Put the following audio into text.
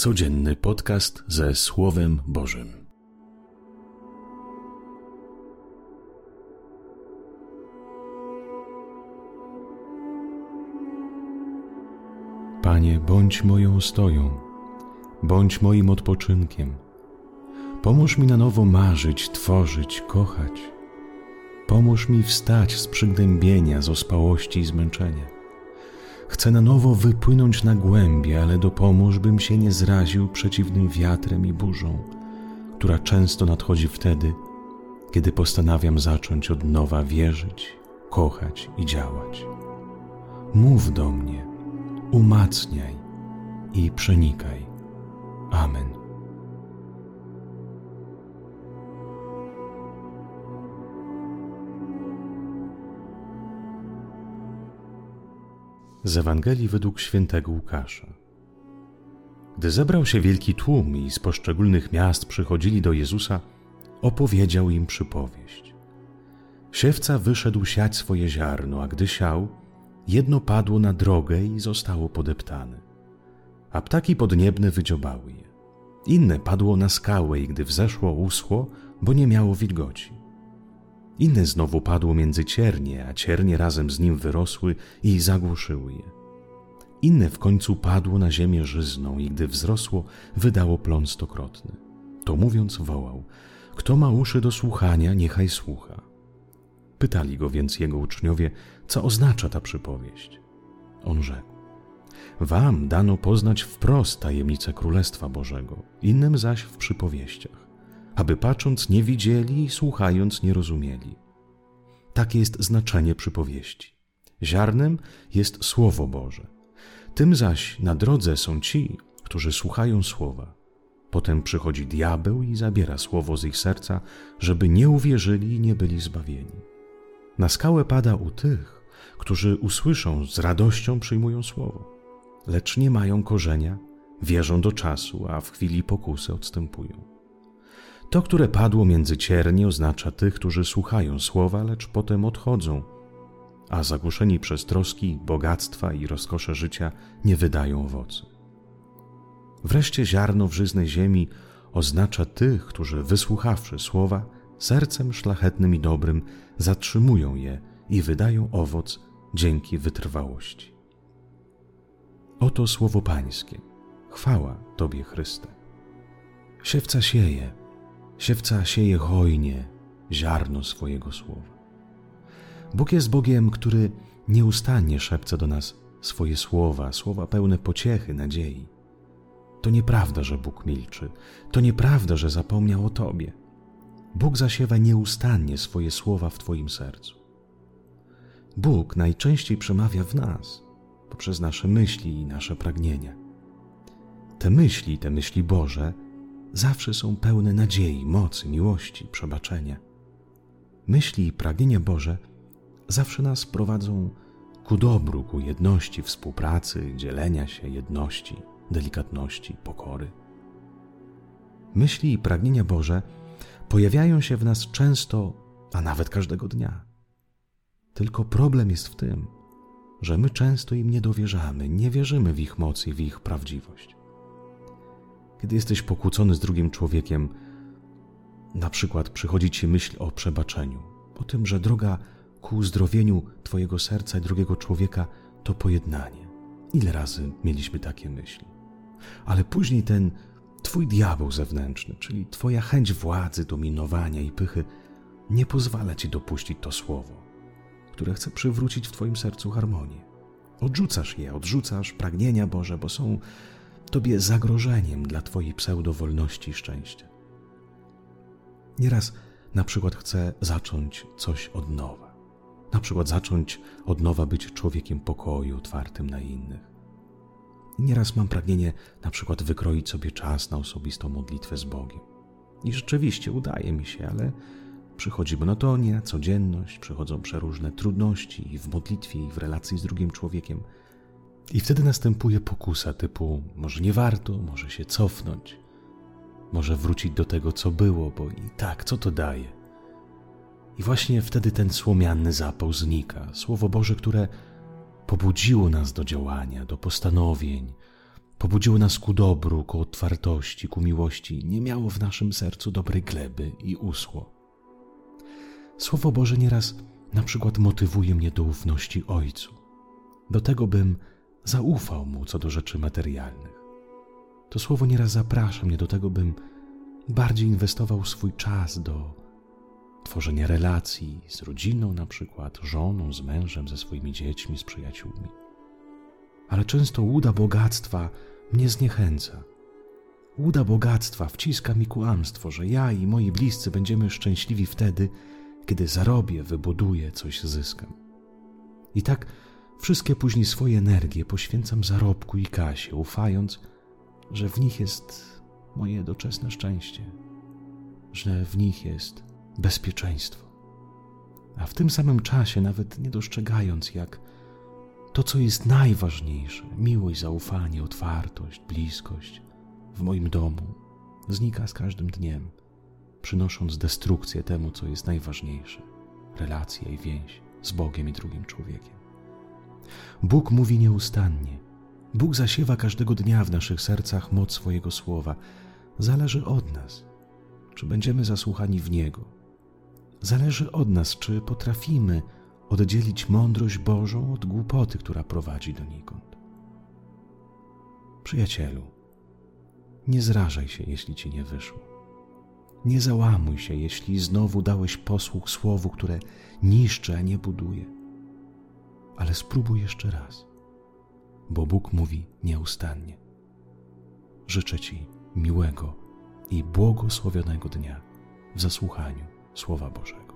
Codzienny podcast ze Słowem Bożym. Panie, bądź moją stoją, bądź moim odpoczynkiem. Pomóż mi na nowo marzyć, tworzyć, kochać. Pomóż mi wstać z przygnębienia, z ospałości i zmęczenia Chcę na nowo wypłynąć na głębie, ale dopomóż, bym się nie zraził przeciwnym wiatrem i burzą, która często nadchodzi wtedy, kiedy postanawiam zacząć od nowa wierzyć, kochać i działać. Mów do mnie, umacniaj i przenikaj. Amen. Z Ewangelii według świętego Łukasza. Gdy zebrał się wielki tłum i z poszczególnych miast przychodzili do Jezusa, opowiedział im przypowieść. Siewca wyszedł siać swoje ziarno, a gdy siał, jedno padło na drogę i zostało podeptane. A ptaki podniebne wydziobały je. Inne padło na skałę i gdy wzeszło, uschło, bo nie miało wilgoci. Inne znowu padło między ciernie, a ciernie razem z nim wyrosły i zagłuszyły je. Inne w końcu padło na ziemię żyzną i gdy wzrosło, wydało plon stokrotny. To mówiąc wołał, kto ma uszy do słuchania, niechaj słucha. Pytali go więc jego uczniowie, co oznacza ta przypowieść. On rzekł, Wam dano poznać wprost tajemnicę Królestwa Bożego, innym zaś w przypowieściach aby patrząc nie widzieli i słuchając nie rozumieli. Takie jest znaczenie przypowieści. Ziarnem jest Słowo Boże. Tym zaś na drodze są ci, którzy słuchają słowa. Potem przychodzi diabeł i zabiera słowo z ich serca, żeby nie uwierzyli i nie byli zbawieni. Na skałę pada u tych, którzy usłyszą, z radością przyjmują słowo, lecz nie mają korzenia, wierzą do czasu, a w chwili pokusy odstępują. To, które padło między ciernie, oznacza tych, którzy słuchają słowa, lecz potem odchodzą, a zagłuszeni przez troski, bogactwa i rozkosze życia nie wydają owocu. Wreszcie ziarno w żyznej ziemi oznacza tych, którzy wysłuchawszy słowa, sercem szlachetnym i dobrym zatrzymują je i wydają owoc dzięki wytrwałości. Oto słowo Pańskie. Chwała Tobie, Chryste. Siewca sieje, Siewca sieje hojnie ziarno swojego słowa. Bóg jest Bogiem, który nieustannie szepce do nas swoje słowa, słowa pełne pociechy, nadziei. To nieprawda, że Bóg milczy, to nieprawda, że zapomniał o Tobie. Bóg zasiewa nieustannie swoje słowa w Twoim sercu. Bóg najczęściej przemawia w nas poprzez nasze myśli i nasze pragnienia. Te myśli, te myśli Boże, zawsze są pełne nadziei, mocy, miłości, przebaczenia. Myśli i pragnienia Boże zawsze nas prowadzą ku dobru, ku jedności, współpracy, dzielenia się, jedności, delikatności, pokory. Myśli i pragnienia Boże pojawiają się w nas często, a nawet każdego dnia. Tylko problem jest w tym, że my często im nie dowierzamy, nie wierzymy w ich moc i w ich prawdziwość kiedy jesteś pokłócony z drugim człowiekiem, na przykład przychodzi ci myśl o przebaczeniu, o tym, że droga ku uzdrowieniu Twojego serca i drugiego człowieka to pojednanie. Ile razy mieliśmy takie myśli? Ale później ten Twój diabeł zewnętrzny, czyli Twoja chęć władzy, dominowania i pychy, nie pozwala Ci dopuścić to słowo, które chce przywrócić w Twoim sercu harmonię. Odrzucasz je, odrzucasz pragnienia Boże, bo są Tobie zagrożeniem dla Twojej pseudowolności i szczęścia. Nieraz na przykład chcę zacząć coś od nowa. Na przykład zacząć od nowa być człowiekiem pokoju, otwartym na innych. Nieraz mam pragnienie na przykład wykroić sobie czas na osobistą modlitwę z Bogiem. I rzeczywiście udaje mi się, ale przychodzi monotonia, codzienność, przychodzą przeróżne trudności i w modlitwie, i w relacji z drugim człowiekiem – i wtedy następuje pokusa typu: może nie warto, może się cofnąć, może wrócić do tego, co było, bo i tak, co to daje? I właśnie wtedy ten słomianny zapał znika. Słowo Boże, które pobudziło nas do działania, do postanowień, pobudziło nas ku dobru, ku otwartości, ku miłości, nie miało w naszym sercu dobrej gleby i usło. Słowo Boże nieraz na przykład motywuje mnie do ufności Ojcu, do tego, bym zaufał Mu co do rzeczy materialnych. To słowo nieraz zaprasza mnie do tego, bym bardziej inwestował swój czas do tworzenia relacji z rodziną, na przykład żoną, z mężem, ze swoimi dziećmi, z przyjaciółmi. Ale często łuda bogactwa mnie zniechęca. Łuda bogactwa wciska mi kłamstwo, że ja i moi bliscy będziemy szczęśliwi wtedy, kiedy zarobię, wybuduję, coś zyskam. I tak wszystkie później swoje energie poświęcam zarobku i kasie, ufając, że w nich jest moje doczesne szczęście, że w nich jest bezpieczeństwo. A w tym samym czasie, nawet nie dostrzegając, jak to, co jest najważniejsze miłość, zaufanie, otwartość, bliskość w moim domu znika z każdym dniem, przynosząc destrukcję temu, co jest najważniejsze relacja i więź z Bogiem i drugim człowiekiem. Bóg mówi nieustannie. Bóg zasiewa każdego dnia w naszych sercach moc swojego słowa. Zależy od nas, czy będziemy zasłuchani w Niego. Zależy od nas, czy potrafimy oddzielić mądrość Bożą od głupoty, która prowadzi donikąd. Przyjacielu, nie zrażaj się, jeśli ci nie wyszło. Nie załamuj się, jeśli znowu dałeś posłuch słowu, które niszczy, a nie buduje. Ale spróbuj jeszcze raz, bo Bóg mówi nieustannie. Życzę Ci miłego i błogosławionego dnia w zasłuchaniu Słowa Bożego.